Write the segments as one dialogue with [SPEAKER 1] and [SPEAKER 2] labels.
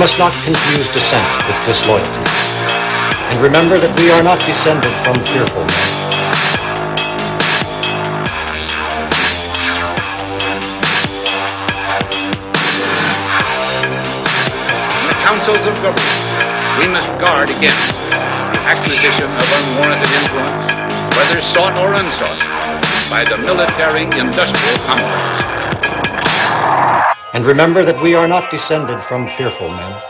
[SPEAKER 1] must not confuse dissent with disloyalty. And remember that we are not descended from fearful men.
[SPEAKER 2] In the councils of government, we must guard against the acquisition of unwarranted influence, whether sought or unsought, by the military-industrial complex.
[SPEAKER 1] And remember that we are not descended from fearful men,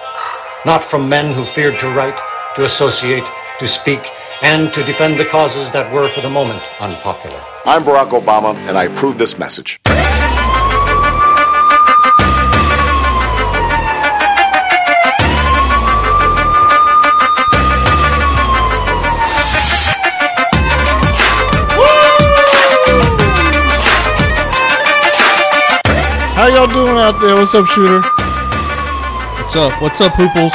[SPEAKER 1] not from men who feared to write, to associate, to speak, and to defend the causes that were for the moment unpopular.
[SPEAKER 3] I'm Barack Obama, and I approve this message.
[SPEAKER 4] How y'all doing out there? What's up, shooter?
[SPEAKER 5] What's up? What's up, Hooples?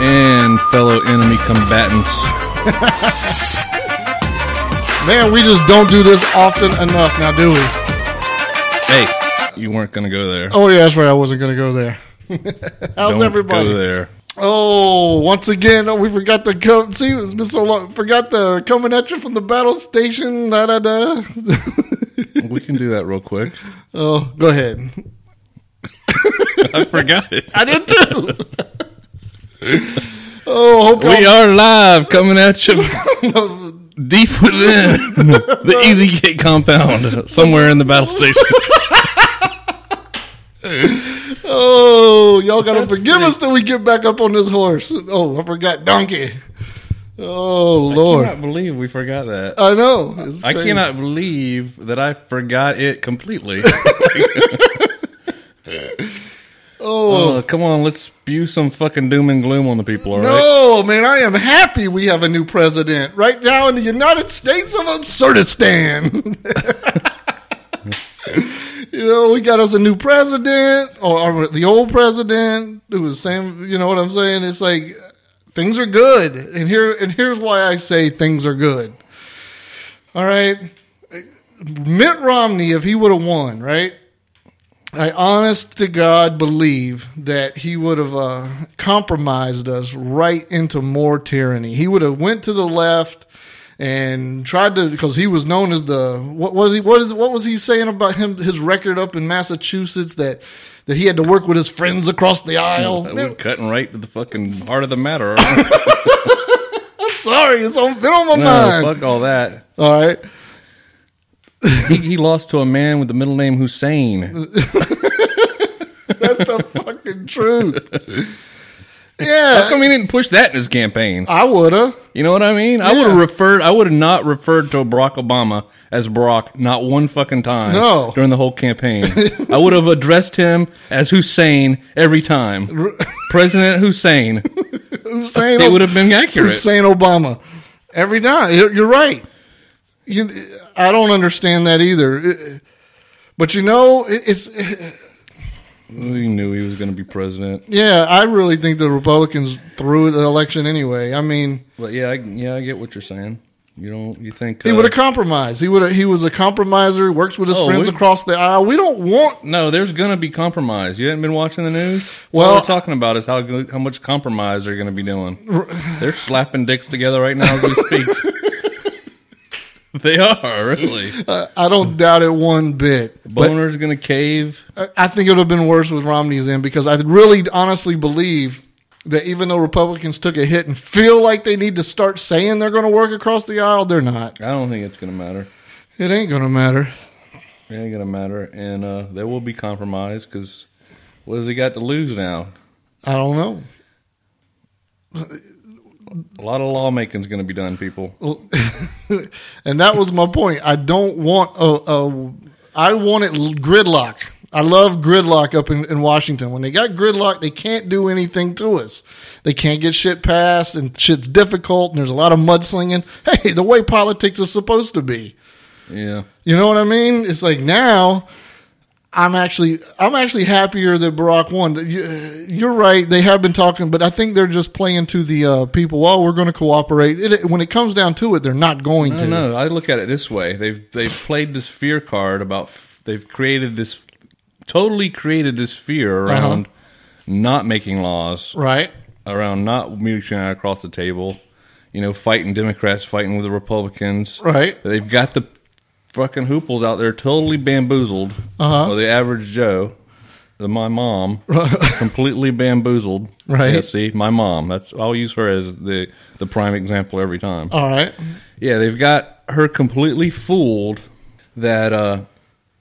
[SPEAKER 5] And fellow enemy combatants.
[SPEAKER 4] Man, we just don't do this often enough now, do we?
[SPEAKER 5] Hey, you weren't gonna go there.
[SPEAKER 4] Oh yeah, that's right. I wasn't gonna go there. How's
[SPEAKER 5] Don't
[SPEAKER 4] everybody?
[SPEAKER 5] go there.
[SPEAKER 4] Oh, once again, oh, we forgot the come. See, it's been so long. Forgot the coming at you from the battle station. Da da da.
[SPEAKER 5] We can do that real quick.
[SPEAKER 4] Oh, go ahead.
[SPEAKER 5] I forgot it.
[SPEAKER 4] I did too. oh, hope
[SPEAKER 5] We
[SPEAKER 4] y'all-
[SPEAKER 5] are live, coming at you deep within the Easy Gate compound, somewhere in the battle station.
[SPEAKER 4] Oh, y'all gotta forgive us till we get back up on this horse. Oh, I forgot donkey. Oh Lord!
[SPEAKER 5] I cannot believe we forgot that.
[SPEAKER 4] I know.
[SPEAKER 5] I cannot believe that I forgot it completely.
[SPEAKER 4] Oh
[SPEAKER 5] Oh, come on, let's spew some fucking doom and gloom on the people, all right?
[SPEAKER 4] no, man! I am happy we have a new president right now in the United States of Absurdistan. you know, we got us a new president, or, or the old president who was same. you know what I'm saying? It's like things are good, and here and here's why I say things are good. All right, Mitt Romney, if he would have won, right? I honest to God believe that he would have uh, compromised us right into more tyranny. He would have went to the left and tried to because he was known as the what was he what is what was he saying about him his record up in Massachusetts that that he had to work with his friends across the aisle.
[SPEAKER 5] Would cutting right to the fucking heart of the matter.
[SPEAKER 4] I'm sorry, it's on, been on my
[SPEAKER 5] no,
[SPEAKER 4] mind.
[SPEAKER 5] fuck all that.
[SPEAKER 4] All right.
[SPEAKER 5] He, he lost to a man with the middle name Hussein.
[SPEAKER 4] That's the fucking truth.
[SPEAKER 5] How
[SPEAKER 4] Yeah,
[SPEAKER 5] come he didn't push that in his campaign?
[SPEAKER 4] I would have.
[SPEAKER 5] You know what I mean? I would have referred. I would have not referred to Barack Obama as Barack not one fucking time.
[SPEAKER 4] No.
[SPEAKER 5] during the whole campaign, I would have addressed him as Hussein every time. President Hussein.
[SPEAKER 4] Hussein,
[SPEAKER 5] It would have been accurate.
[SPEAKER 4] Hussein Obama. Every time. You're, you're right. You, I don't understand that either. It- But you know, it, it's
[SPEAKER 5] We knew he was going to be president.
[SPEAKER 4] yeah. I really think the Republicans threw the election anyway. I mean,
[SPEAKER 5] But yeah, I, yeah, I get what you're saying. You don't. You think
[SPEAKER 4] he
[SPEAKER 5] uh,
[SPEAKER 4] would have compromised. He would. He was a compromiser. He Works with his
[SPEAKER 5] Oh,
[SPEAKER 4] friends
[SPEAKER 5] we-
[SPEAKER 4] across the aisle. We don't want.
[SPEAKER 5] No, there's going to be compromise. You haven't been watching the news. That's
[SPEAKER 4] Well-
[SPEAKER 5] we're talking about is how how much compromise they're going to be doing. They're slapping dicks together right now as we speak. they are really.
[SPEAKER 4] I don't doubt it one bit.
[SPEAKER 5] Boner's going to cave.
[SPEAKER 4] I- I think it would have been worse with Romney's in because I really honestly believe that even though Republicans took a hit and feel like they need to start saying they're going to work across the aisle, they're not.
[SPEAKER 5] I don't think it's going to matter.
[SPEAKER 4] It ain't going to matter.
[SPEAKER 5] It ain't going to matter, and uh, there will be compromise because what has he got to lose now?
[SPEAKER 4] I don't know.
[SPEAKER 5] A lot of lawmaking's going to be done, people.
[SPEAKER 4] and that was my point. I don't want a, a I wanted gridlock. I love gridlock up in, in Washington. When they got gridlock, they can't do anything to us. They can't get shit passed, and shit's difficult, and there's a lot of mudslinging. Hey, the way politics is supposed to be.
[SPEAKER 5] Yeah.
[SPEAKER 4] You know what I mean? It's like now I'm actually I'm actually happier that Barack won. You- You're right. They have been talking, but I think they're just playing to the uh, people. Well, we're going to cooperate. It, when it comes down to it, they're not going
[SPEAKER 5] No,
[SPEAKER 4] to.
[SPEAKER 5] no. I look at it this way: they've they've played this fear card about. f- They've created this, totally created this fear around not making laws,
[SPEAKER 4] Right?
[SPEAKER 5] around not reaching across the table. You know, fighting Democrats, fighting with the Republicans.
[SPEAKER 4] Right.
[SPEAKER 5] They've got the fucking hooples out there totally bamboozled.
[SPEAKER 4] Uh-huh.
[SPEAKER 5] Or the average Joe, the my mom, completely bamboozled.
[SPEAKER 4] Right.
[SPEAKER 5] Yeah, see, my mom. That's I'll use her as the the prime example every time.
[SPEAKER 4] All right.
[SPEAKER 5] Yeah, they've got her completely fooled that uh,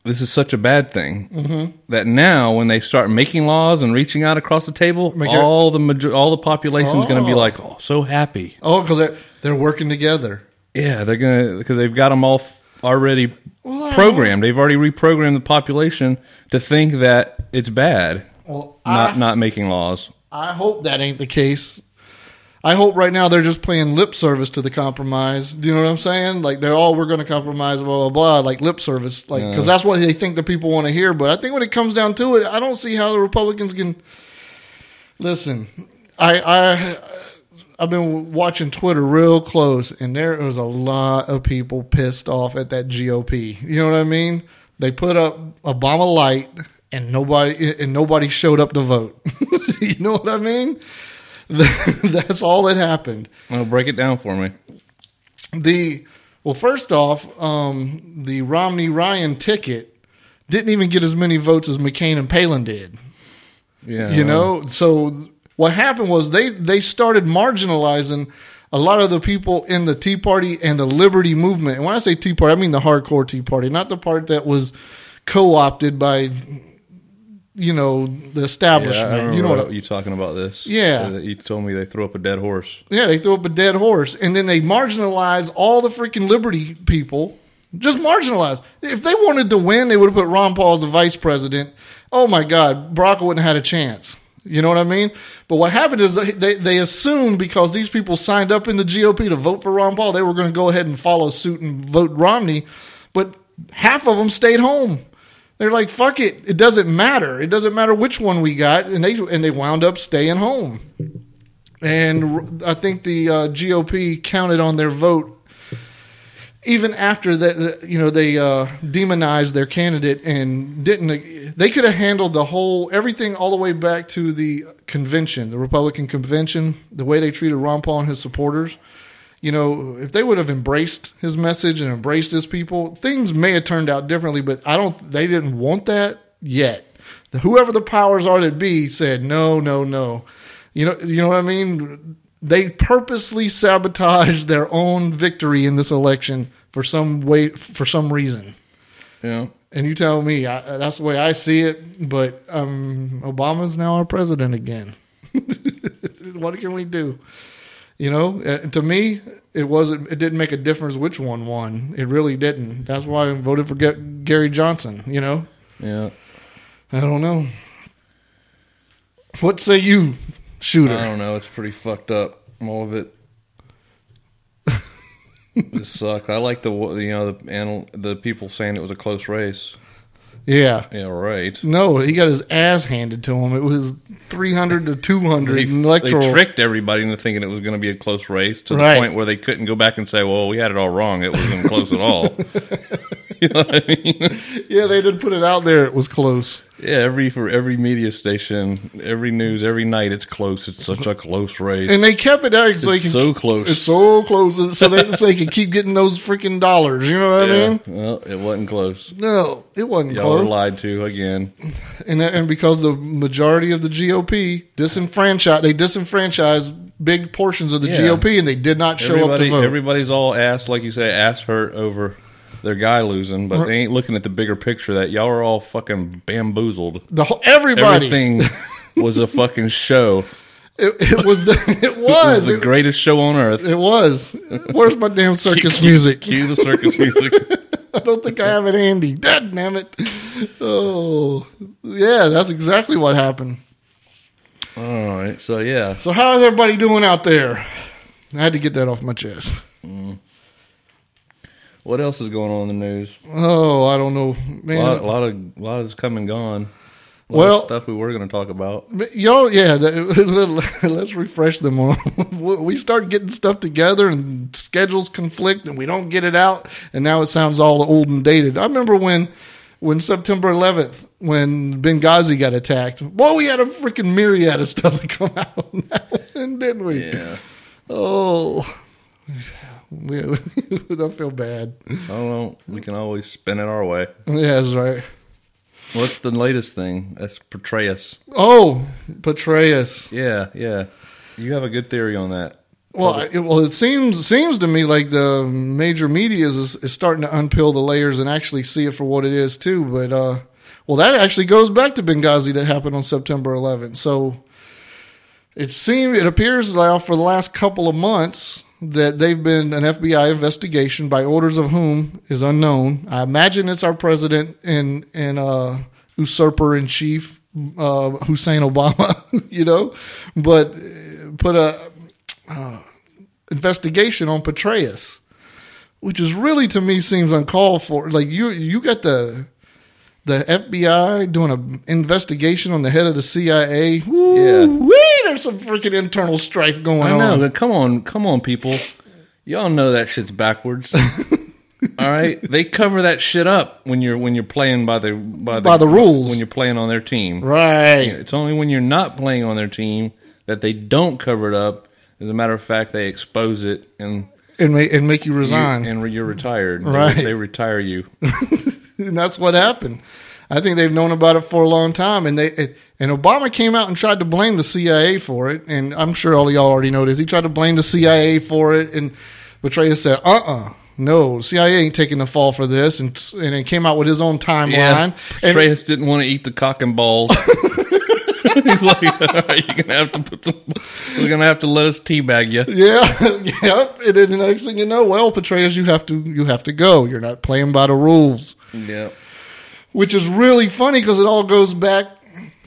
[SPEAKER 5] this is such a bad thing. Mm-hmm. That now, when they start making laws and reaching out across the table,
[SPEAKER 4] Make it-
[SPEAKER 5] all the major- all the population population's going to be
[SPEAKER 4] Oh.
[SPEAKER 5] like, oh, so happy.
[SPEAKER 4] Oh, because they're they're working together.
[SPEAKER 5] Yeah, they're gonna because they've got them all already
[SPEAKER 4] Well,
[SPEAKER 5] programmed. They've already reprogrammed the population to think that it's bad
[SPEAKER 4] Well,
[SPEAKER 5] not
[SPEAKER 4] I,
[SPEAKER 5] not making laws.
[SPEAKER 4] I hope that ain't the case. I hope right now they're just playing lip service to the compromise. Do you know what I'm saying? Like they're all we're going to compromise, blah blah blah, like lip service, like because that's what they think the people want to hear. But I think when it comes down to it, I don't see how the Republicans can listen. I I I've been watching Twitter real close, and there was a lot of people pissed off at that GOP. You know what I mean? They put up Obama light, and nobody and nobody showed up to vote. you know what I mean? That's all that happened.
[SPEAKER 5] Well, break it down for me.
[SPEAKER 4] The well, first off, um, the Romney Ryan ticket didn't even get as many votes as McCain and Palin did.
[SPEAKER 5] Yeah,
[SPEAKER 4] You know, so what happened was they they started marginalizing a lot of the people in the Tea Party and the Liberty movement. And when I say Tea Party, I mean the hardcore Tea Party, not the part that was co-opted by you know the
[SPEAKER 5] Yeah,
[SPEAKER 4] establishment.
[SPEAKER 5] remember
[SPEAKER 4] you know what? I-
[SPEAKER 5] you talking about this.
[SPEAKER 4] Yeah.
[SPEAKER 5] You told me they threw up a dead horse.
[SPEAKER 4] Yeah, they threw up a dead horse, and then they marginalize all the freaking Liberty people. Just marginalize. If they wanted to win, they would have put Ron Paul as the vice president. Oh my God, Barack wouldn't have had a chance. You know what I mean? But what happened is they, they, they assumed because these people signed up in the GOP to vote for Ron Paul, they were going to go ahead and follow suit and vote Romney. But half of them stayed home. They're like, "Fuck it, it doesn't matter. It doesn't matter which one we got," and they and they wound up staying home. And I think the uh, GOP counted on their vote even after that. You know, they uh, demonized their candidate and didn't. They could have handled the whole everything all the way back to the convention, the Republican convention, the way they treated Ron Paul and his supporters. You know, if they would have embraced his message and embraced his people, things may have turned out differently. But I don't. They didn't want that yet. The, whoever the powers are that be said no, no, no. You know, you know what I mean. They purposely sabotaged their own victory in this election for some way, for some reason.
[SPEAKER 5] Yeah.
[SPEAKER 4] And you tell me I, that's the way I see it. But um, Obama's now our president again. what can we do? You know, uh, to me, it wasn't. It didn't make a difference which one won. It really didn't. That's why I voted for Gary Johnson. You know,
[SPEAKER 5] Yeah.
[SPEAKER 4] I don't know. What say you, shooter?
[SPEAKER 5] I don't know. It's pretty fucked up. All of it. it sucked. I like the you know the anal, the people saying it was a close race.
[SPEAKER 4] Yeah.
[SPEAKER 5] Yeah, right.
[SPEAKER 4] No, he got his ass handed to him. It was 300 to 200
[SPEAKER 5] They,
[SPEAKER 4] in
[SPEAKER 5] they tricked everybody into thinking it was going to be a close race to
[SPEAKER 4] Right.
[SPEAKER 5] the point where they couldn't go back and say, "Well, we had it all wrong. It wasn't close at all." you know what I mean?
[SPEAKER 4] yeah, they didn't put it out there. It was close.
[SPEAKER 5] Yeah, every for every media station, every news, every night, it's close. It's such a close race.
[SPEAKER 4] And they kept it out so they
[SPEAKER 5] It's
[SPEAKER 4] can
[SPEAKER 5] so close.
[SPEAKER 4] It's so close, so they, so they can keep getting those freaking dollars. You know what I mean?
[SPEAKER 5] well, it wasn't close.
[SPEAKER 4] No, it wasn't
[SPEAKER 5] Y'all were lied to again.
[SPEAKER 4] And and because the majority of the GOP disenfranchised, they disenfranchised big portions of the
[SPEAKER 5] Yeah.
[SPEAKER 4] GOP, and they did not show up to vote.
[SPEAKER 5] everybody's all ass, like you say, ass hurt over their guy losing, but they ain't looking at the bigger picture. That y'all are all fucking bamboozled.
[SPEAKER 4] the whole, everybody,
[SPEAKER 5] Everything was a fucking show.
[SPEAKER 4] it, it was the it
[SPEAKER 5] It was
[SPEAKER 4] was
[SPEAKER 5] the greatest show on earth.
[SPEAKER 4] it was. Where's my damn circus music?
[SPEAKER 5] Cue the circus music.
[SPEAKER 4] I don't think I have it handy. God damn it! Oh, yeah, that's exactly what happened.
[SPEAKER 5] All right, so yeah,
[SPEAKER 4] So how is everybody doing out there? I had to get that off my chest. Mm.
[SPEAKER 5] What else is going on in the news?
[SPEAKER 4] Oh, I don't know,
[SPEAKER 5] A
[SPEAKER 4] man.
[SPEAKER 5] lot, a lot of a lot has come and gone. A
[SPEAKER 4] Well-
[SPEAKER 5] stuff we were going to talk about.
[SPEAKER 4] Y'all, yeah, let's refresh them on. We start getting stuff together and schedules conflict and we don't get it out. And now it sounds all old and dated. I remember when, when September 11th, when Benghazi got attacked. Well, we had a freaking myriad of stuff to come out on that one, didn't we?
[SPEAKER 5] Yeah,
[SPEAKER 4] Oh, we, don't feel bad.
[SPEAKER 5] I don't know. We can always spin it our way.
[SPEAKER 4] Yeah, that's right.
[SPEAKER 5] What's the latest thing? That's Petraeus.
[SPEAKER 4] Oh, Petraeus.
[SPEAKER 5] Yeah, yeah. You have a good theory on that.
[SPEAKER 4] Well, it- well, it seems seems to me like the major media is, is starting to unpeel the layers and actually see it for what it is too. But uh, well, that actually goes back to Benghazi that happened on September 11th. So it seemed it appears now for the last couple of months that they've been an FBI investigation by orders of whom is unknown. I imagine it's our president and and uh, usurper in chief uh, Hussein Obama, you know, but uh, put a investigation on Petraeus, which is really to me seems uncalled for. Like you, you got the the FBI doing an investigation on the head of the CIA. Woo,
[SPEAKER 5] Yeah.
[SPEAKER 4] wee, there's some freaking internal strife going
[SPEAKER 5] I know,
[SPEAKER 4] on.
[SPEAKER 5] but come on, come on, people. Y'all know that shit's backwards. All right, they cover that shit up when you're when you're playing by the by the,
[SPEAKER 4] By the rules.
[SPEAKER 5] when you're playing on their team.
[SPEAKER 4] Right.
[SPEAKER 5] It's only when you're not playing on their team that they don't cover it up. As a matter of fact, they expose it and
[SPEAKER 4] And make, and make you
[SPEAKER 5] you,
[SPEAKER 4] resign.
[SPEAKER 5] and you're retired. They-
[SPEAKER 4] Right.
[SPEAKER 5] they retire you.
[SPEAKER 4] and that's what happened. I think they've known about it for a long time, and they and Obama came out and tried to blame the CIA for it, and I'm sure all of y'all already know this. He tried to blame the CIA for it, and Petraeus said, "Uh, uh no, CIA ain't taking the fall for this," and and it came out with his own timeline.
[SPEAKER 5] Yeah,
[SPEAKER 4] and,
[SPEAKER 5] didn't want to eat the cock and balls. He's like, all right, you're gonna have to put some. We're gonna have to let us teabag you.
[SPEAKER 4] yeah, yep. And then the next thing you know, well, Petraeus, you have to you have to go. You're not playing by the rules.
[SPEAKER 5] Yeah.
[SPEAKER 4] which is really funny because it all goes back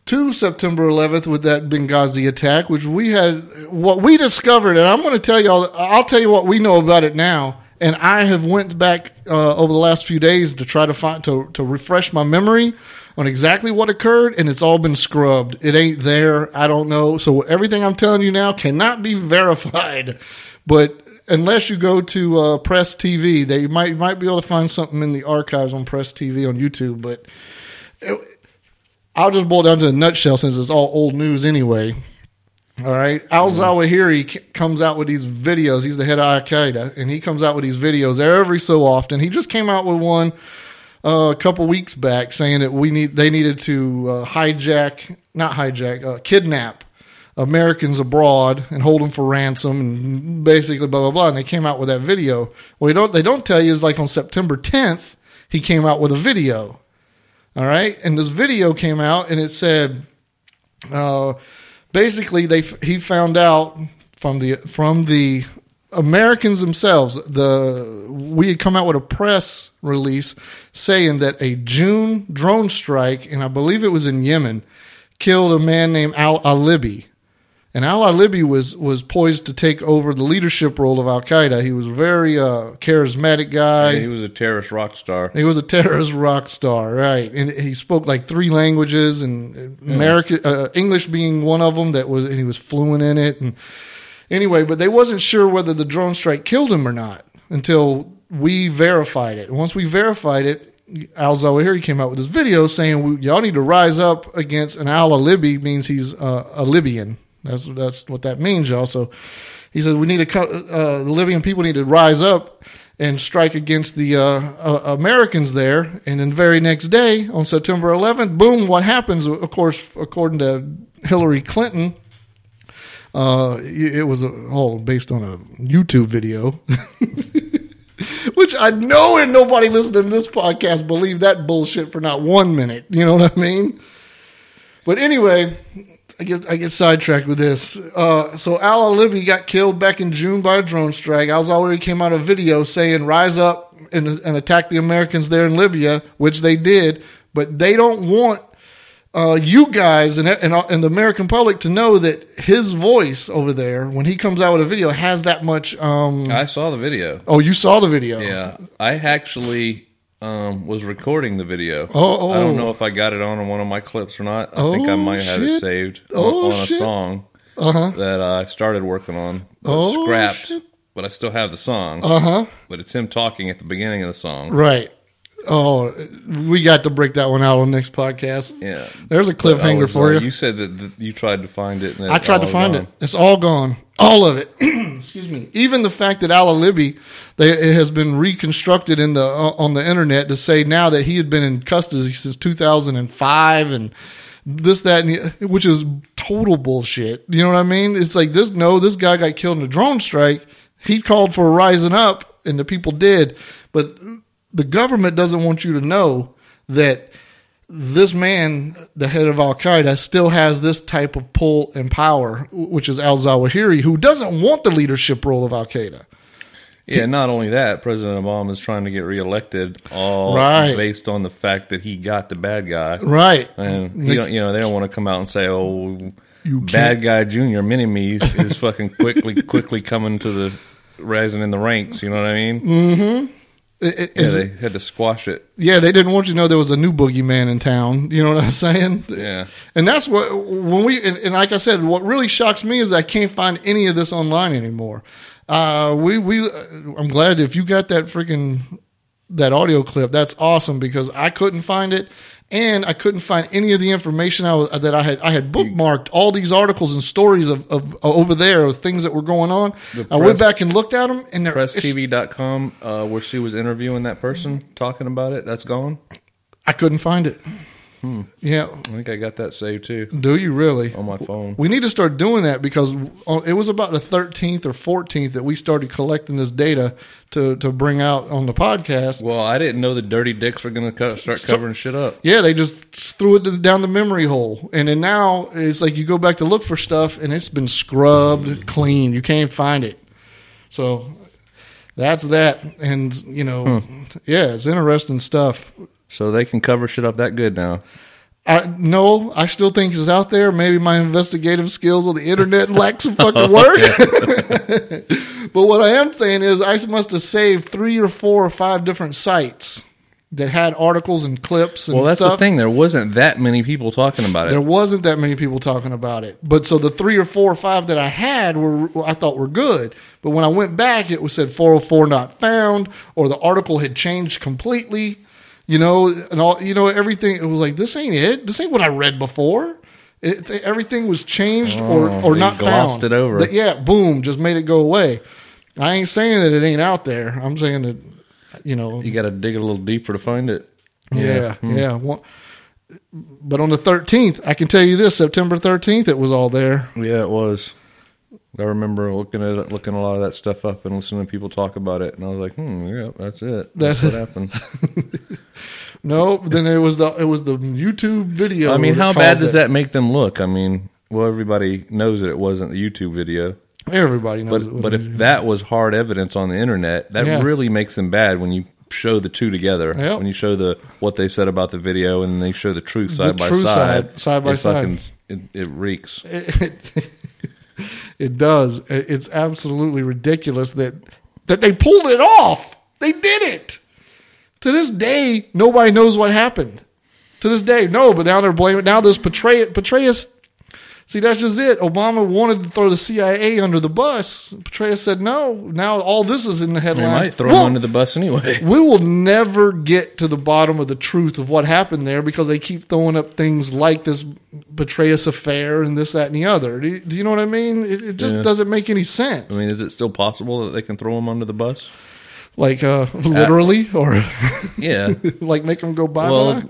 [SPEAKER 4] to September 11th with that Benghazi attack, which we had what we discovered, and I'm going to tell y'all. I'll tell you what we know about it now. And I have went back uh, over the last few days to try to find to to refresh my memory on exactly what occurred, and it's all been scrubbed. It ain't there. I don't know. So everything I'm telling you now cannot be verified, but unless you go to uh, Press TV, they might might be able to find something in the archives on Press TV on YouTube. But it- I'll just boil down to the nutshell since it's all old news anyway. All right, Al Zawahiri comes out with these videos. He's the head of Al Qaeda, and he comes out with these videos every so often. He just came out with one uh, a couple weeks back saying that we need they needed to uh, hijack, not hijack, uh, kidnap Americans abroad and hold them for ransom and basically blah blah blah. And they came out with that video. Well, they don't they don't tell you is like on September 10th he came out with a video. All right, and this video came out and it said, uh, basically they he found out from the from the Americans themselves. The we had come out with a press release saying that a June drone strike, and I believe it was in Yemen, killed a man named Al Libi. And Al Libi was was poised to take over the leadership role of Al Qaeda. He was a very uh, charismatic guy.
[SPEAKER 5] he was a terrorist rock star.
[SPEAKER 4] He was a terrorist rock star, right? And he spoke like three languages, and American uh, English being one of them. That was and he was fluent in it. And anyway, but they wasn't sure whether the drone strike killed him or not until we verified it. And once we verified it, Al Zawahiri came out with this video saying, "Y'all need to rise up against." an Al Libi means he's uh, a Libyan. That's that's what that means, y'all. So he said we need to uh, the Libyan people need to rise up and strike against the uh, uh, Americans there. And then the very next day, on September 11th, boom! What happens? Of course, according to Hillary Clinton, uh, it was all based on a YouTube video. Which I know and nobody listening to this podcast believe that bullshit for not one minute. You know what I mean? But anyway, I get I get sidetracked with this. Uh, so Al Libi got killed back in June by a drone strike. Al Zawahiri came out a video saying, "Rise up and, and attack the Americans there in Libya," which they did. But they don't want uh, you guys and, and and the American public to know that his voice over there, when he comes out with a video, has that much. Um,
[SPEAKER 5] I saw the video.
[SPEAKER 4] oh, you saw the video?
[SPEAKER 5] Yeah, I actually um, was recording the video.
[SPEAKER 4] Oh,
[SPEAKER 5] I don't
[SPEAKER 4] oh.
[SPEAKER 5] know if I got it on one of my clips or not. I think I
[SPEAKER 4] Oh,
[SPEAKER 5] might have
[SPEAKER 4] shit.
[SPEAKER 5] it saved
[SPEAKER 4] Oh,
[SPEAKER 5] on, on a song
[SPEAKER 4] Uh-huh.
[SPEAKER 5] that uh, I started working on.
[SPEAKER 4] Oh,
[SPEAKER 5] scrapped,
[SPEAKER 4] shit.
[SPEAKER 5] but I still have the song.
[SPEAKER 4] Uh huh.
[SPEAKER 5] But it's him talking at the beginning of the song.
[SPEAKER 4] Right. Oh, we got to break that one out on next podcast.
[SPEAKER 5] Yeah.
[SPEAKER 4] There's a cliffhanger for you.
[SPEAKER 5] You said that, you tried to find it. And
[SPEAKER 4] I tried to find it. It's all gone. All of it. Excuse me. Even the fact that Al Libi, they, it has been reconstructed in the uh, on the internet to say now that he had been in custody since 2005 and this that and the, which is total bullshit. You know what I mean? It's like this. No, this guy got killed in a drone strike. He called for a rising up, and the people did. But the government doesn't want you to know that this man, the head of Al Qaeda, still has this type of pull and power, which is Al Zawahiri, who doesn't want the leadership role of Al Qaeda.
[SPEAKER 5] Yeah, not only that, President Obama is trying to get reelected, all
[SPEAKER 4] Right.
[SPEAKER 5] based on the fact that he got the bad guy.
[SPEAKER 4] Right.
[SPEAKER 5] And you, don't, you know they don't want to come out and say, "Oh, bad guy Junior Mini Me is fucking quickly quickly coming to the rising in the ranks." You know what I mean?
[SPEAKER 4] It- it-
[SPEAKER 5] Yeah, they had to squash it.
[SPEAKER 4] yeah, they didn't want you to know there was a new boogeyman in town. You know what I'm saying?
[SPEAKER 5] Yeah.
[SPEAKER 4] And that's what when we and, and like I said, what really shocks me is I can't find any of this online anymore. Uh, we we I'm glad if you got that freaking that audio clip. That's awesome because I couldn't find it, and I couldn't find any of the information I was, that I had. I had bookmarked all these articles and stories of, of over there of things that were going on.
[SPEAKER 5] The
[SPEAKER 4] I went back and looked at them, and
[SPEAKER 5] PressTV.com, uh, where she was interviewing that person talking about it, that's gone.
[SPEAKER 4] I couldn't find it. Hmm. Yeah,
[SPEAKER 5] I think I got that saved too
[SPEAKER 4] do you really?
[SPEAKER 5] on my phone.
[SPEAKER 4] We need to start doing that because it was about the 13th or 14th that we started collecting this data to, to bring out on the podcast.
[SPEAKER 5] Well, I didn't know the dirty dicks were going to start covering shit up.
[SPEAKER 4] Yeah, they just threw it down the memory hole. And then now it's like you go back to look for stuff and it's been scrubbed clean. You can't find it. So that's that. And, you know, yeah, it's interesting stuff.
[SPEAKER 5] So they can cover shit up that good now.
[SPEAKER 4] I no, I still think it's out there. Maybe my investigative skills on the internet lack some fucking work. but what I am saying is, I must have saved three or four or five different sites that had articles and clips and
[SPEAKER 5] Well, that's
[SPEAKER 4] stuff.
[SPEAKER 5] the thing. There wasn't that many people talking about it.
[SPEAKER 4] There wasn't that many people talking about it, but so the three or four or five that I had were I thought were good. But when I went back, it was said 404 not found, or the article had changed completely. You know, and all you know, everything. It was like this ain't it. This ain't what I read before. It, everything was changed or
[SPEAKER 5] Oh,
[SPEAKER 4] or not
[SPEAKER 5] glossed
[SPEAKER 4] found.
[SPEAKER 5] it over.
[SPEAKER 4] That- yeah, boom, just made it go away. I ain't saying that it ain't out there. I'm saying that you know
[SPEAKER 5] you got to dig a little deeper to find it.
[SPEAKER 4] yeah, yeah. Hmm. Well, but on the 13th, I can tell you this: September 13th, it was all there.
[SPEAKER 5] Yeah, it was. I remember looking at it, looking a lot of that stuff up and listening to people talk about it, and I was like, "Hmm, yeah, that's it. That's, what happened."
[SPEAKER 4] No, then it was the it was the YouTube video.
[SPEAKER 5] I mean, how bad does
[SPEAKER 4] it.
[SPEAKER 5] that make them look? I mean, well, everybody knows that it wasn't the YouTube video,
[SPEAKER 4] Everybody knows.
[SPEAKER 5] but
[SPEAKER 4] it
[SPEAKER 5] but if that was hard evidence on the internet, that
[SPEAKER 4] Yeah.
[SPEAKER 5] really makes them bad when you show the two together.
[SPEAKER 4] Yep.
[SPEAKER 5] When you show the what they said about the video and they show the truth side by
[SPEAKER 4] true
[SPEAKER 5] side,
[SPEAKER 4] side, side by
[SPEAKER 5] it
[SPEAKER 4] side.
[SPEAKER 5] fucking- it, it reeks.
[SPEAKER 4] It does. It- does. It's absolutely ridiculous that that they pulled it off. They did it. To this day, nobody knows what happened. To this day, no. But now they're blaming. Now this Petraeus. Petraeus. See, that's just it. Obama wanted to throw the CIA under the bus. Petraeus said no. Now all this is in the
[SPEAKER 5] They
[SPEAKER 4] headlines.
[SPEAKER 5] might throw
[SPEAKER 4] Well,
[SPEAKER 5] him under the bus anyway.
[SPEAKER 4] we will never get to the bottom of the truth of what happened there because they keep throwing up things like this Petraeus affair and this, that, and the other. Do you, do you know what I mean? It, it just
[SPEAKER 5] Yeah.
[SPEAKER 4] doesn't make any sense.
[SPEAKER 5] I mean, is it still possible that they can throw him under the bus?
[SPEAKER 4] like uh, literally, or
[SPEAKER 5] Yeah.
[SPEAKER 4] like make him go bye
[SPEAKER 5] well,
[SPEAKER 4] bye.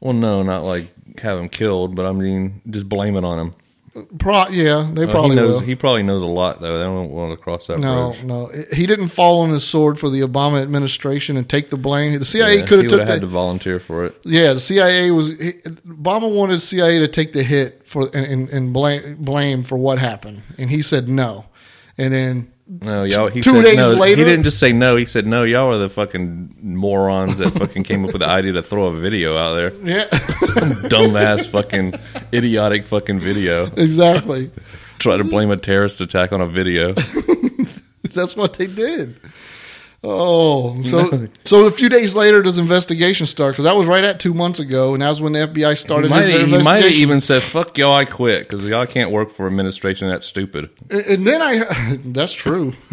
[SPEAKER 5] well, no, not like have him killed, but I mean, just blame it on him.
[SPEAKER 4] Pro- yeah, they uh,
[SPEAKER 5] Well,
[SPEAKER 4] probably
[SPEAKER 5] he knows.
[SPEAKER 4] will.
[SPEAKER 5] He probably knows a lot, though. They don't want to cross that
[SPEAKER 4] no,
[SPEAKER 5] bridge.
[SPEAKER 4] no, he didn't fall on his sword for the Obama administration and take the blame. The CIA
[SPEAKER 5] Yeah,
[SPEAKER 4] could have took
[SPEAKER 5] had
[SPEAKER 4] the,
[SPEAKER 5] to volunteer for it.
[SPEAKER 4] Yeah, the CIA was he, Obama wanted CIA to take the hit for and, and, and blame blame for what happened, and he said no. And then
[SPEAKER 5] No, y'all. He
[SPEAKER 4] Two
[SPEAKER 5] said
[SPEAKER 4] days
[SPEAKER 5] no.
[SPEAKER 4] later-
[SPEAKER 5] he didn't just say no. He said no. Y'all are the fucking morons that fucking came up with the idea to throw a video out there.
[SPEAKER 4] yeah,
[SPEAKER 5] Dumbass fucking idiotic fucking video.
[SPEAKER 4] exactly.
[SPEAKER 5] Try to blame a terrorist attack on a video.
[SPEAKER 4] That's what they did. Oh, so so a few days later, this investigation started because that was right at two months ago, and that was when the FBI
[SPEAKER 5] He
[SPEAKER 4] started
[SPEAKER 5] might,
[SPEAKER 4] his
[SPEAKER 5] he might have even said, "Fuck y'all, I quit" because y'all can't work for administration that's stupid.
[SPEAKER 4] And- And then I, that's true.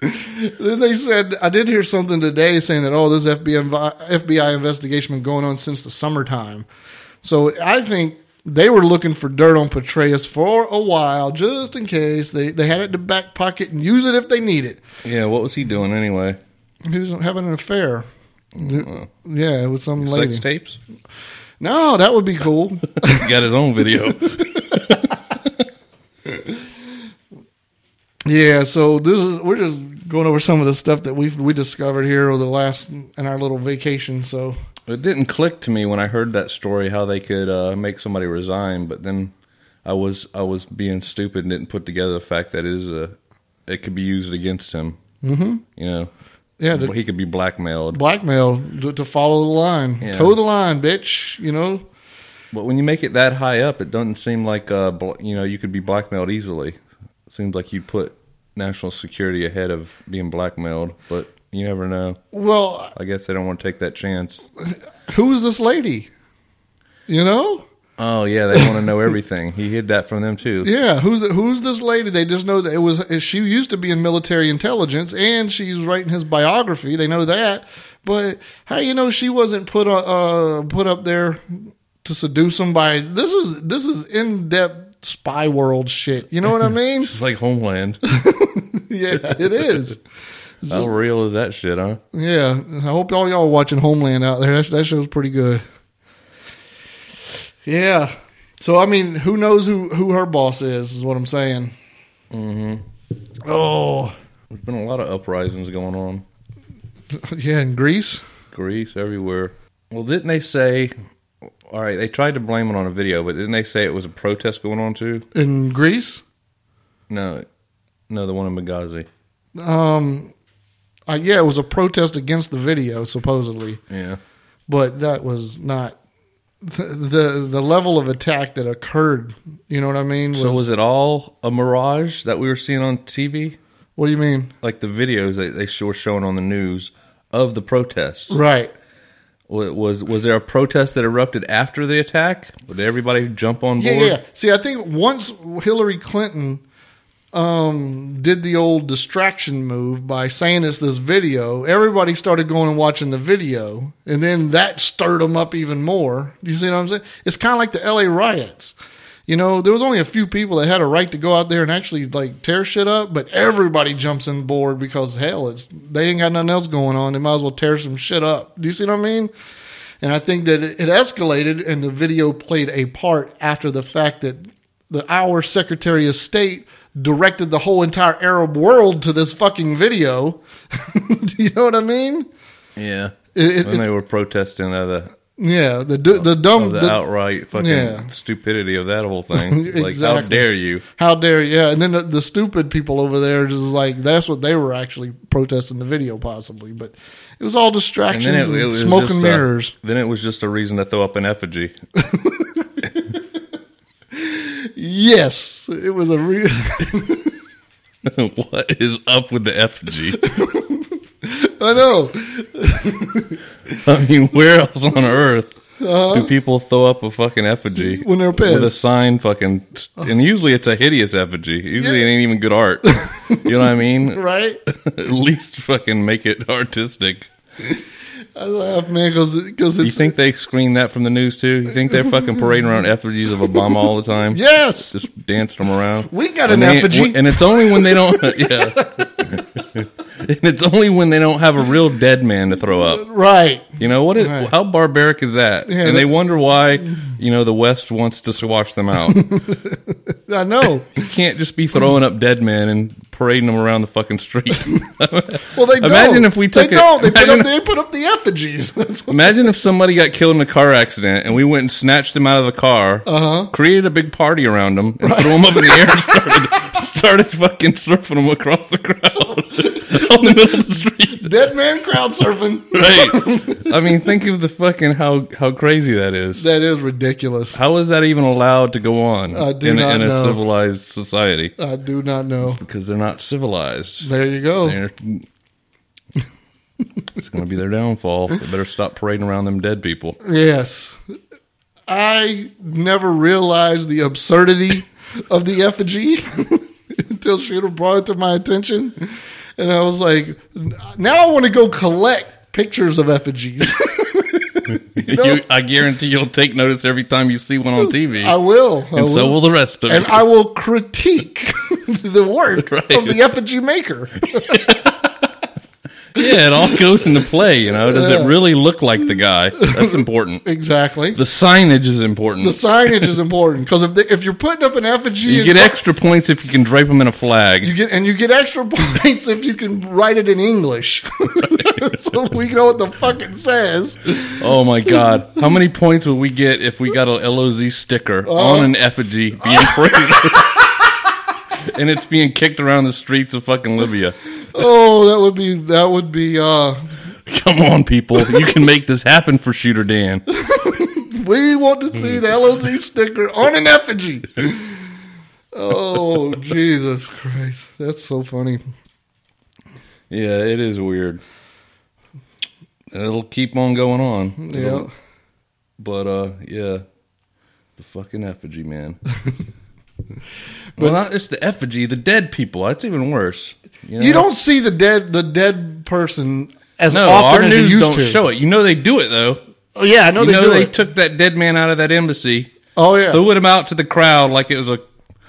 [SPEAKER 4] then they said, I did hear something today saying that, oh, this FBI, FBI investigation been going on since the summertime. So I think they were looking for dirt on Petraeus for a while, just in case. They, they had it in the back pocket and use it if they need it.
[SPEAKER 5] Yeah, what was he doing anyway?
[SPEAKER 4] He was having an affair. Oh, yeah, with some lady.
[SPEAKER 5] Sex tapes?
[SPEAKER 4] No, that would be cool.
[SPEAKER 5] He got his own video.
[SPEAKER 4] Yeah, so this is we're just going over some of the stuff that we we discovered here over the last in our little vacation. So
[SPEAKER 5] It didn't click to me when I heard that story how they could uh, make somebody resign, but then I was I was being stupid and didn't put together the fact that it is a it could be used against him. Mm-hmm. You know,
[SPEAKER 4] yeah, to
[SPEAKER 5] he could be blackmailed.
[SPEAKER 4] Blackmailed to, to follow the line,
[SPEAKER 5] Yeah.
[SPEAKER 4] toe the line, bitch. You know,
[SPEAKER 5] But when you make it that high up, it doesn't seem like uh, you know you could be blackmailed easily. It seems like you put national security ahead of being blackmailed, but you never know.
[SPEAKER 4] well,
[SPEAKER 5] I guess they don't want to take that chance.
[SPEAKER 4] who's this lady? You know,
[SPEAKER 5] Oh yeah, they want to know everything. He hid that from them too.
[SPEAKER 4] yeah, who's the, who's this lady? They just know that it was she used to be in military intelligence, and she's writing his biography. They know that, but how you know she wasn't put uh, put up there to seduce somebody? This is this is in depth spy world shit. You know what I mean?
[SPEAKER 5] It's like Homeland.
[SPEAKER 4] yeah, it is.
[SPEAKER 5] How real is that shit, huh?
[SPEAKER 4] Yeah, I hope all y'all are watching Homeland out there. That, that show's pretty good. Yeah. So I mean, who knows who who her boss is? Is what I'm saying. Mm-hmm. Oh,
[SPEAKER 5] There's been a lot of uprisings going on.
[SPEAKER 4] yeah, in Greece.
[SPEAKER 5] Greece, everywhere. Well, didn't they say? All right, they tried to blame it on a video, but didn't they say it was a protest going on too?
[SPEAKER 4] In Greece,
[SPEAKER 5] No, no, the one in Benghazi.
[SPEAKER 4] um, uh, yeah, it was a protest against the video, supposedly,
[SPEAKER 5] Yeah,
[SPEAKER 4] but that was not the the, the level of attack that occurred. You know what I mean?
[SPEAKER 5] So was it all a mirage that we were seeing on TV?
[SPEAKER 4] what do you mean?
[SPEAKER 5] Like the videos that they were showing on the news of the protests?
[SPEAKER 4] Right.
[SPEAKER 5] Was was there a protest that erupted after the attack? Did everybody jump on board?
[SPEAKER 4] Yeah, yeah. See, I think once Hillary Clinton um, did the old distraction move by saying it's this video, everybody started going and watching the video, and then that stirred them up even more. You see what I'm saying? It's kind of like the LA riots. You know, there was only a few people that had a right to go out there and actually like tear shit up, but everybody jumps in board because hell, it's they ain't got nothing else going on. They might as well tear some shit up. Do you see what I mean? And I think that it escalated, and the video played a part after the fact that the our Secretary of State directed the whole entire Arab world to this fucking video. Do you know what I mean?
[SPEAKER 5] yeah.
[SPEAKER 4] It- it-
[SPEAKER 5] when they were protesting uh, the
[SPEAKER 4] Yeah, the the, the dumb
[SPEAKER 5] the,
[SPEAKER 4] the-
[SPEAKER 5] outright fucking
[SPEAKER 4] Yeah.
[SPEAKER 5] stupidity of that whole thing. Like, how dare you?
[SPEAKER 4] How dare you? Yeah, and then the, the stupid people over there just like that's what they were actually protesting the video, possibly. But it was all distractions
[SPEAKER 5] then
[SPEAKER 4] and,
[SPEAKER 5] it, it
[SPEAKER 4] smoke
[SPEAKER 5] just
[SPEAKER 4] and
[SPEAKER 5] a-
[SPEAKER 4] mirrors.
[SPEAKER 5] then it was just a reason to throw up an effigy.
[SPEAKER 4] Yes, it was a real.
[SPEAKER 5] what is up with the effigy?
[SPEAKER 4] I know.
[SPEAKER 5] I mean, where else on earth do people throw up a fucking effigy
[SPEAKER 4] Uh-huh. When they're pissed
[SPEAKER 5] with a sign? Fucking, and usually it's a hideous effigy. Usually
[SPEAKER 4] Yeah.
[SPEAKER 5] it ain't even good art. you know what I mean?
[SPEAKER 4] Right?
[SPEAKER 5] At least fucking make it artistic.
[SPEAKER 4] I laugh, man, because
[SPEAKER 5] You think they screen that from the news too? You think they're fucking parading around effigies of Obama all the time?
[SPEAKER 4] yes,
[SPEAKER 5] just dancing them around.
[SPEAKER 4] We got
[SPEAKER 5] And
[SPEAKER 4] an
[SPEAKER 5] they-
[SPEAKER 4] effigy.
[SPEAKER 5] and it's only when they don't. Yeah, and it's only when they don't have a real dead man to throw up.
[SPEAKER 4] right.
[SPEAKER 5] You know what? Is,
[SPEAKER 4] Right.
[SPEAKER 5] How barbaric is that?
[SPEAKER 4] Yeah,
[SPEAKER 5] and they wonder why you know the West wants to squash them out.
[SPEAKER 4] I know.
[SPEAKER 5] You can't just be throwing up dead men and parading them around the fucking street.
[SPEAKER 4] Well, they
[SPEAKER 5] Imagine
[SPEAKER 4] don't.
[SPEAKER 5] if we took
[SPEAKER 4] they
[SPEAKER 5] it-
[SPEAKER 4] don't. They put
[SPEAKER 5] imagine
[SPEAKER 4] up. They put up the effigies.
[SPEAKER 5] Imagine if somebody got killed in a car accident and we went and snatched him out of the car, uh-huh. created a big party around him, and threw him up in the air and started, started fucking surfing him across the crowd on the middle of the street.
[SPEAKER 4] Dead man crowd surfing.
[SPEAKER 5] Right. I mean, think of the fucking how, how crazy that is.
[SPEAKER 4] That is ridiculous.
[SPEAKER 5] How is that even allowed to go on in, a, in a civilized society?
[SPEAKER 4] I do not know.
[SPEAKER 5] Because they're not civilized.
[SPEAKER 4] There you go.
[SPEAKER 5] They're, it's going to be their downfall. They better stop parading around them dead people.
[SPEAKER 4] Yes. I never realized the absurdity of the effigy until Shooter brought it to my attention. And I was like, now I want to go collect pictures of effigies. know?
[SPEAKER 5] You, I guarantee you'll take notice every time you see one on TV.
[SPEAKER 4] I will. I
[SPEAKER 5] and so will the rest of
[SPEAKER 4] and
[SPEAKER 5] you.
[SPEAKER 4] And I will critique the work
[SPEAKER 5] Right.
[SPEAKER 4] of the effigy maker.
[SPEAKER 5] Yeah, it all goes into play. You know, does it really look like the guy? That's important.
[SPEAKER 4] Exactly.
[SPEAKER 5] The signage is important.
[SPEAKER 4] The signage is important because if if you're putting up an effigy,
[SPEAKER 5] you get extra points if you can drape them in a flag.
[SPEAKER 4] You get and you get extra points if you can write it in English, so we know what the fuck it says.
[SPEAKER 5] oh my god, how many points would we get if we got a LOZ sticker
[SPEAKER 4] Oh.
[SPEAKER 5] on an effigy being paraded? And it's being kicked around the streets of fucking Libya.
[SPEAKER 4] Oh, that would be that would be. uh
[SPEAKER 5] Come on, people, you can make this happen for Shooter Dan.
[SPEAKER 4] We want to see the LOZ sticker on an effigy. Oh Jesus Christ, that's so funny.
[SPEAKER 5] Yeah, it is weird. It'll keep on going on.
[SPEAKER 4] Yeah,
[SPEAKER 5] But uh yeah. The fucking effigy, man. well, not just the effigy, the dead people. That's even worse. know?
[SPEAKER 4] you don't see the dead the dead person as
[SPEAKER 5] No,
[SPEAKER 4] often
[SPEAKER 5] our
[SPEAKER 4] as you
[SPEAKER 5] news
[SPEAKER 4] used
[SPEAKER 5] don't
[SPEAKER 4] to.
[SPEAKER 5] show it. You know they do it though.
[SPEAKER 4] Oh yeah, I know
[SPEAKER 5] You
[SPEAKER 4] they
[SPEAKER 5] know
[SPEAKER 4] do
[SPEAKER 5] they
[SPEAKER 4] it.
[SPEAKER 5] took that dead man out of that embassy,
[SPEAKER 4] oh yeah.
[SPEAKER 5] threw him out to the crowd like it was a.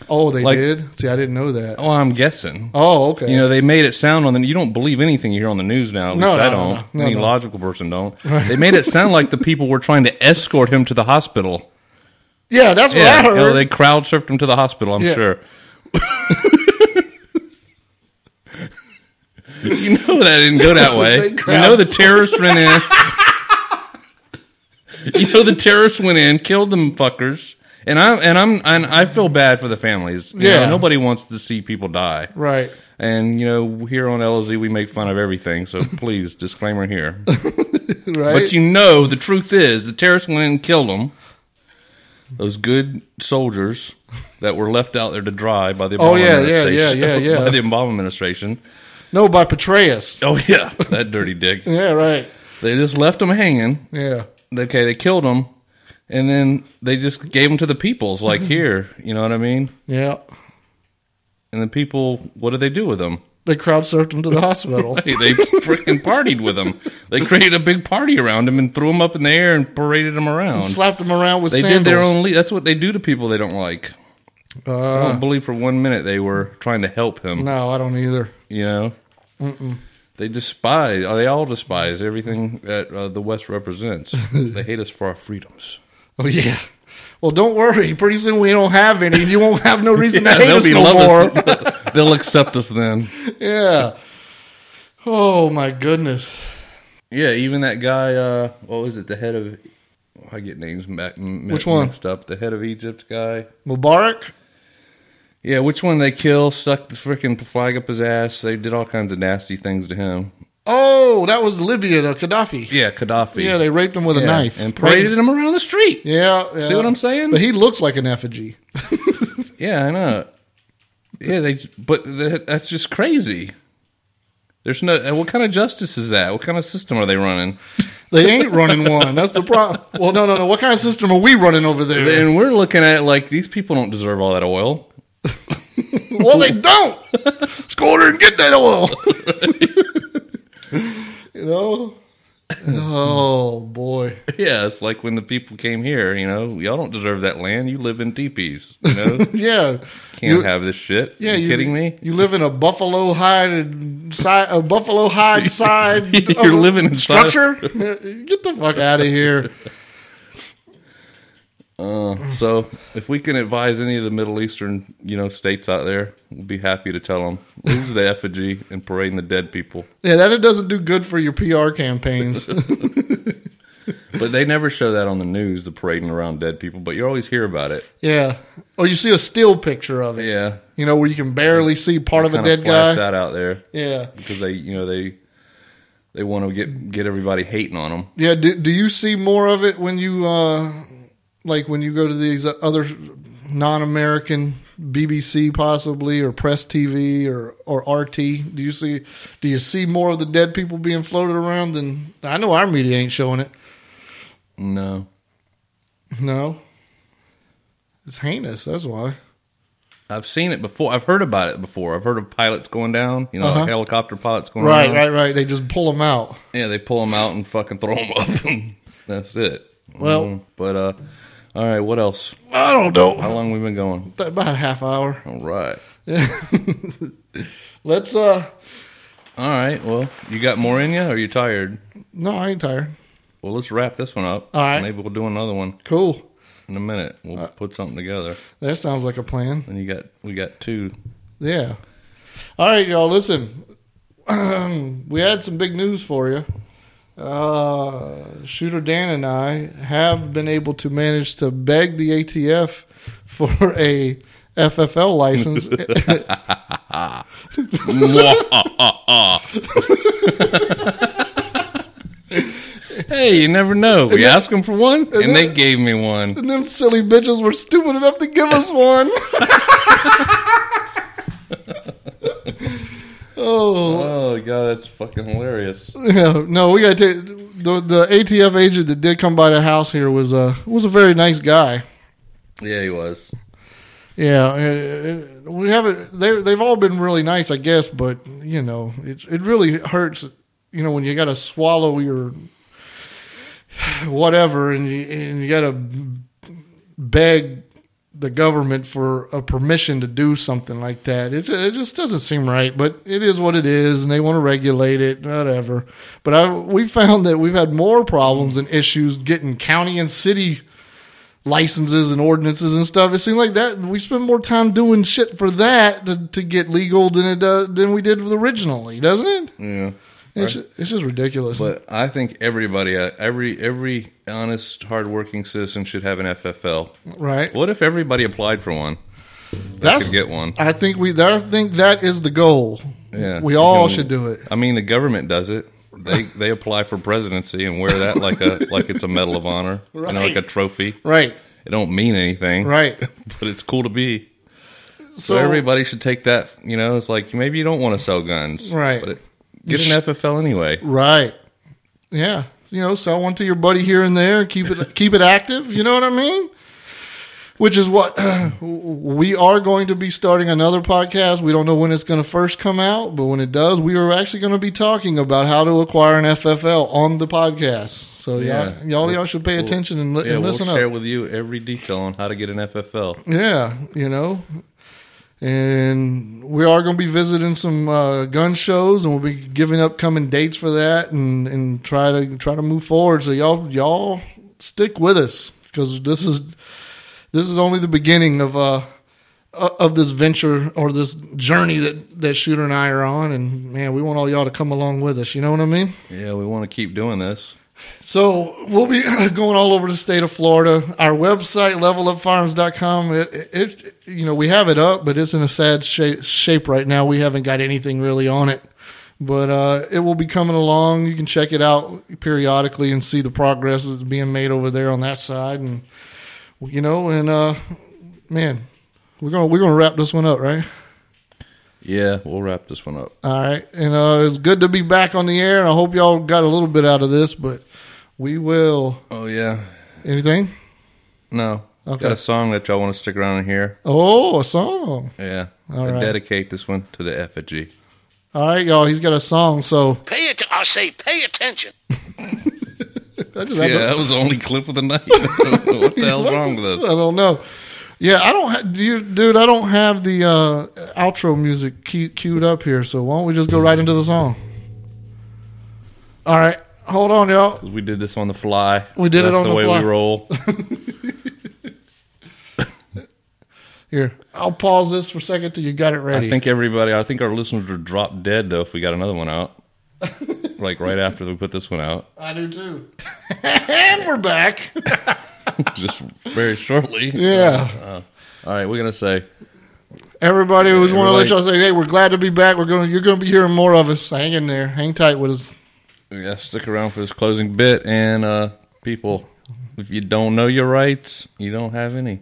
[SPEAKER 4] oh, they
[SPEAKER 5] like-
[SPEAKER 4] did. See, I didn't know that.
[SPEAKER 5] Oh, I'm guessing.
[SPEAKER 4] Oh, okay.
[SPEAKER 5] You know, they made it sound on the. You don't believe anything you hear on the news now. At
[SPEAKER 4] No,
[SPEAKER 5] least
[SPEAKER 4] no,
[SPEAKER 5] I don't.
[SPEAKER 4] no, no,
[SPEAKER 5] Any logical person don't. They made it sound like the people were trying to escort him to the hospital.
[SPEAKER 4] Yeah, that's what
[SPEAKER 5] Yeah,
[SPEAKER 4] I
[SPEAKER 5] you know,
[SPEAKER 4] heard.
[SPEAKER 5] they crowd surfed him to the hospital. I'm
[SPEAKER 4] Yeah.
[SPEAKER 5] sure. you know that didn't go that way.
[SPEAKER 4] They
[SPEAKER 5] you know the terrorists went in. you know the terrorists went in, killed them fuckers, and I and I'm and I feel bad for the families. You
[SPEAKER 4] Yeah.
[SPEAKER 5] know, nobody wants to see people die.
[SPEAKER 4] right.
[SPEAKER 5] And you know, here on LOZ we make fun of everything. So please, disclaimer here.
[SPEAKER 4] Right.
[SPEAKER 5] But you know, the truth is, the terrorists went in and killed them. Those good soldiers that were left out there to dry by the Obama
[SPEAKER 4] Oh, yeah, yeah, yeah, yeah, yeah.
[SPEAKER 5] by the Obama administration.
[SPEAKER 4] no, by Petraeus.
[SPEAKER 5] Oh yeah, that dirty dick.
[SPEAKER 4] Yeah, right.
[SPEAKER 5] They just left them hanging.
[SPEAKER 4] Yeah.
[SPEAKER 5] Okay, they killed them, and then they just gave them to the peoples. Like here, you know what I mean?
[SPEAKER 4] Yeah.
[SPEAKER 5] And the people, what did they do with them?
[SPEAKER 4] They crowd surfed him to the hospital.
[SPEAKER 5] Hey, they freaking partied with him. They created a big party around him and threw him up in the air and paraded him around.
[SPEAKER 4] Slapped him around with
[SPEAKER 5] They
[SPEAKER 4] sandals.
[SPEAKER 5] did their own. Le- that's what they do to people they don't like. I
[SPEAKER 4] Uh,
[SPEAKER 5] don't believe for one minute they were trying to help him.
[SPEAKER 4] no, I don't either.
[SPEAKER 5] You know, they despise. uh, They all despise everything that uh, the West represents. they hate us for our freedoms.
[SPEAKER 4] Oh yeah. Well, don't worry. Pretty soon we don't have any. You won't have no reason
[SPEAKER 5] Yeah,
[SPEAKER 4] to hate us no more.
[SPEAKER 5] us. They'll accept us then.
[SPEAKER 4] yeah. Oh my goodness.
[SPEAKER 5] Yeah, even that guy. Uh, what was it? The head of. I get names back,
[SPEAKER 4] Which one?
[SPEAKER 5] mixed up. The head of Egypt guy.
[SPEAKER 4] Mubarak.
[SPEAKER 5] Yeah, which one they kill? Stuck the freaking flag up his ass. They did all kinds of nasty things to him.
[SPEAKER 4] Oh, that was Libya, the Gaddafi.
[SPEAKER 5] Yeah, Gaddafi.
[SPEAKER 4] Yeah, they raped him with a
[SPEAKER 5] Yeah,
[SPEAKER 4] knife
[SPEAKER 5] and paraded him around the street.
[SPEAKER 4] Yeah, yeah.
[SPEAKER 5] See what I'm saying?
[SPEAKER 4] But he looks like an effigy.
[SPEAKER 5] Yeah, I know. Yeah, they. But th- that's just crazy. There's no. uh, What kind of justice is that? What kind of system are they running?
[SPEAKER 4] They ain't running one. That's the problem. Well, no, no, no. What kind of system are we running over there?
[SPEAKER 5] And we're looking at it like these people don't deserve all that oil.
[SPEAKER 4] Well, they don't. Let's go over there and get that oil. you know? Oh, boy.
[SPEAKER 5] Yeah, it's like when the people came here. You know, y'all don't deserve that land. You live in teepees. You know,
[SPEAKER 4] Yeah.
[SPEAKER 5] can't
[SPEAKER 4] You-
[SPEAKER 5] have this shit.
[SPEAKER 4] Yeah,
[SPEAKER 5] you, kidding me?
[SPEAKER 4] You live in a buffalo hide side, a buffalo hide side.
[SPEAKER 5] You're living in
[SPEAKER 4] structure. Get the fuck out of here.
[SPEAKER 5] Uh, so, if we can advise any of the Middle Eastern, you know, states out there, we'll be happy to tell them lose the effigy and parading the dead people.
[SPEAKER 4] Yeah, that it doesn't do good for your PR campaigns.
[SPEAKER 5] But they never show that on the news, the parading around dead people. But you always hear about it.
[SPEAKER 4] yeah, or you see a still picture of it.
[SPEAKER 5] Yeah,
[SPEAKER 4] You know where you can barely see part of a dead guy.
[SPEAKER 5] that out there
[SPEAKER 4] Yeah,
[SPEAKER 5] because they, you know, they they want to get get everybody hating on them.
[SPEAKER 4] yeah. Do, do you see more of it when you uh, like when you go to these other non-American BBC possibly or Press TV or or RT? Do you see do you see more of the dead people being floated around than I know our media ain't showing it.
[SPEAKER 5] No,
[SPEAKER 4] No, it's heinous. That's why.
[SPEAKER 5] I've seen it before. I've heard about it before. I've heard of pilots going down. You know,
[SPEAKER 4] Uh-huh.
[SPEAKER 5] helicopter pilots going
[SPEAKER 4] Right,
[SPEAKER 5] down.
[SPEAKER 4] right, right. right. They just pull them out.
[SPEAKER 5] Yeah, they pull them out and fucking throw them up. That's it.
[SPEAKER 4] Well-
[SPEAKER 5] Mm, but uh, all right. What else?
[SPEAKER 4] I don't know.
[SPEAKER 5] How long we been going?
[SPEAKER 4] About a half hour.
[SPEAKER 5] All right.
[SPEAKER 4] Let's uh.
[SPEAKER 5] All right. Well, you got more in you? Or are you tired?
[SPEAKER 4] No, I ain't tired.
[SPEAKER 5] Well, let's wrap this one up.
[SPEAKER 4] All right.
[SPEAKER 5] Maybe we'll do another one
[SPEAKER 4] Cool.
[SPEAKER 5] in a minute.
[SPEAKER 4] Uh,
[SPEAKER 5] We'll put something together.
[SPEAKER 4] That sounds like a plan.
[SPEAKER 5] And you got we got two.
[SPEAKER 4] Yeah. All right, y'all. Listen, we had some big news for you. Uh, Shooter Dan and I have been able to manage to beg the ATF for a FFL license.
[SPEAKER 5] hey, you never know. We asked them for one, and they gave me one.
[SPEAKER 4] and them silly bitches were stupid enough to give us one. oh,
[SPEAKER 5] Oh god, that's fucking hilarious.
[SPEAKER 4] Yeah, no, we got to the the ATF agent that did come by the house here was a was a very nice guy.
[SPEAKER 5] Yeah, he was.
[SPEAKER 4] Yeah, uh, we haven't. They they've all been really nice, I guess, but you know, it it really hurts. You know, when you got to swallow your whatever, and you and you got to beg the government for a permission to do something like that. It it just doesn't seem right, but it is what it is, and they want to regulate it, whatever. But I we found that we've had more problems and issues getting county and city licenses and ordinances and stuff. It seems like that we spend more time doing shit for that to, to get legal than it does, than we did originally, doesn't it?
[SPEAKER 5] Yeah.
[SPEAKER 4] It's, it's just ridiculous.
[SPEAKER 5] But I think everybody, uh, every every honest, hardworking citizen should have an FFL.
[SPEAKER 4] right?
[SPEAKER 5] What if everybody applied for one?
[SPEAKER 4] That's
[SPEAKER 5] could get one.
[SPEAKER 4] I think we. That, I think that is the goal.
[SPEAKER 5] Yeah.
[SPEAKER 4] we all should do it.
[SPEAKER 5] I mean, the government does it. They they apply for presidency and wear that like a like it's a medal of honor, you know, like a trophy.
[SPEAKER 4] Right,
[SPEAKER 5] It don't mean anything,
[SPEAKER 4] right.
[SPEAKER 5] But it's cool to be. So,
[SPEAKER 4] So,
[SPEAKER 5] everybody should take that. You know, it's like maybe you don't want to sell guns,
[SPEAKER 4] Right.
[SPEAKER 5] But it, get an FFL anyway.
[SPEAKER 4] right. Yeah, you know, sell one to your buddy here and there. Keep it keep it active. You know what I mean? Which is what we are going to be starting another podcast. We don't know when it's going to first come out, but when it does, we are actually going to be talking about how to acquire an FFL on the podcast. So
[SPEAKER 5] Yeah.
[SPEAKER 4] y'all, y'all, y'all should pay
[SPEAKER 5] We'll-
[SPEAKER 4] attention and, li-
[SPEAKER 5] Yeah,
[SPEAKER 4] and
[SPEAKER 5] we'll
[SPEAKER 4] listen
[SPEAKER 5] share
[SPEAKER 4] up.
[SPEAKER 5] with you every detail on how to get an FFL.
[SPEAKER 4] Yeah, you know. And we are going to be visiting some uh, gun shows, and we'll be giving upcoming dates for that, and, and try to try to move forward. So y'all y'all stick with us because this is this is only the beginning of uh of this venture or this journey that that Shooter and I are on. And man, we want all y'all to come along with us. You know what I mean?
[SPEAKER 5] Yeah, we want to keep doing this.
[SPEAKER 4] So we'll be going all over the state of Florida. Our website, levelupfarms.com, it, it, you know, we have it up, but it's in a sad shape, shape right now. We haven't got anything really on it, but uh, it will be coming along. You can check it out periodically and see the progress that's being made over there on that side. And, you know, and uh, man, we're gonna we're gonna wrap this one up, right?
[SPEAKER 5] Yeah, we'll wrap this one up.
[SPEAKER 4] All right, and uh, it's good to be back on the air. And I hope y'all got a little bit out of this, but we will.
[SPEAKER 5] Oh yeah.
[SPEAKER 4] Anything?
[SPEAKER 5] No.
[SPEAKER 4] Okay.
[SPEAKER 5] Got a song that y'all want to stick around and hear?
[SPEAKER 4] Oh, a song.
[SPEAKER 5] Yeah.
[SPEAKER 4] All
[SPEAKER 5] I
[SPEAKER 4] right.
[SPEAKER 5] dedicate this one to the effigy.
[SPEAKER 4] All right, y'all. He's got a song, so
[SPEAKER 6] Pay it. I say, pay attention.
[SPEAKER 4] I just
[SPEAKER 5] Yeah, that was the only clip of the night. what the hell's wrong with us?
[SPEAKER 4] I don't know. Yeah, I don't, ha- dude. I don't have the uh, outro music key- queued up here, so why don't we just go right into the song? All right, hold on, y'all.
[SPEAKER 5] We did this on the fly.
[SPEAKER 4] We did it on
[SPEAKER 5] the
[SPEAKER 4] the
[SPEAKER 5] way
[SPEAKER 4] fly.
[SPEAKER 5] we roll.
[SPEAKER 4] Here, I'll pause this for a second till you got it ready.
[SPEAKER 5] I think everybody. I think our listeners would drop dead though if we got another one out. like right after we put this one out,
[SPEAKER 4] I do too. and we're back.
[SPEAKER 5] just very shortly.
[SPEAKER 4] yeah, uh,
[SPEAKER 5] All right, we're gonna say
[SPEAKER 4] everybody was want to let y'all say, "Hey, we're glad to be back. We're going. to You're going to be hearing more of us. Hang in there. Hang tight with us."
[SPEAKER 5] Yeah, stick around for this closing bit. And uh, people, if you don't know your rights, you don't have any.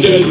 [SPEAKER 7] man,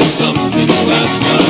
[SPEAKER 7] something last night.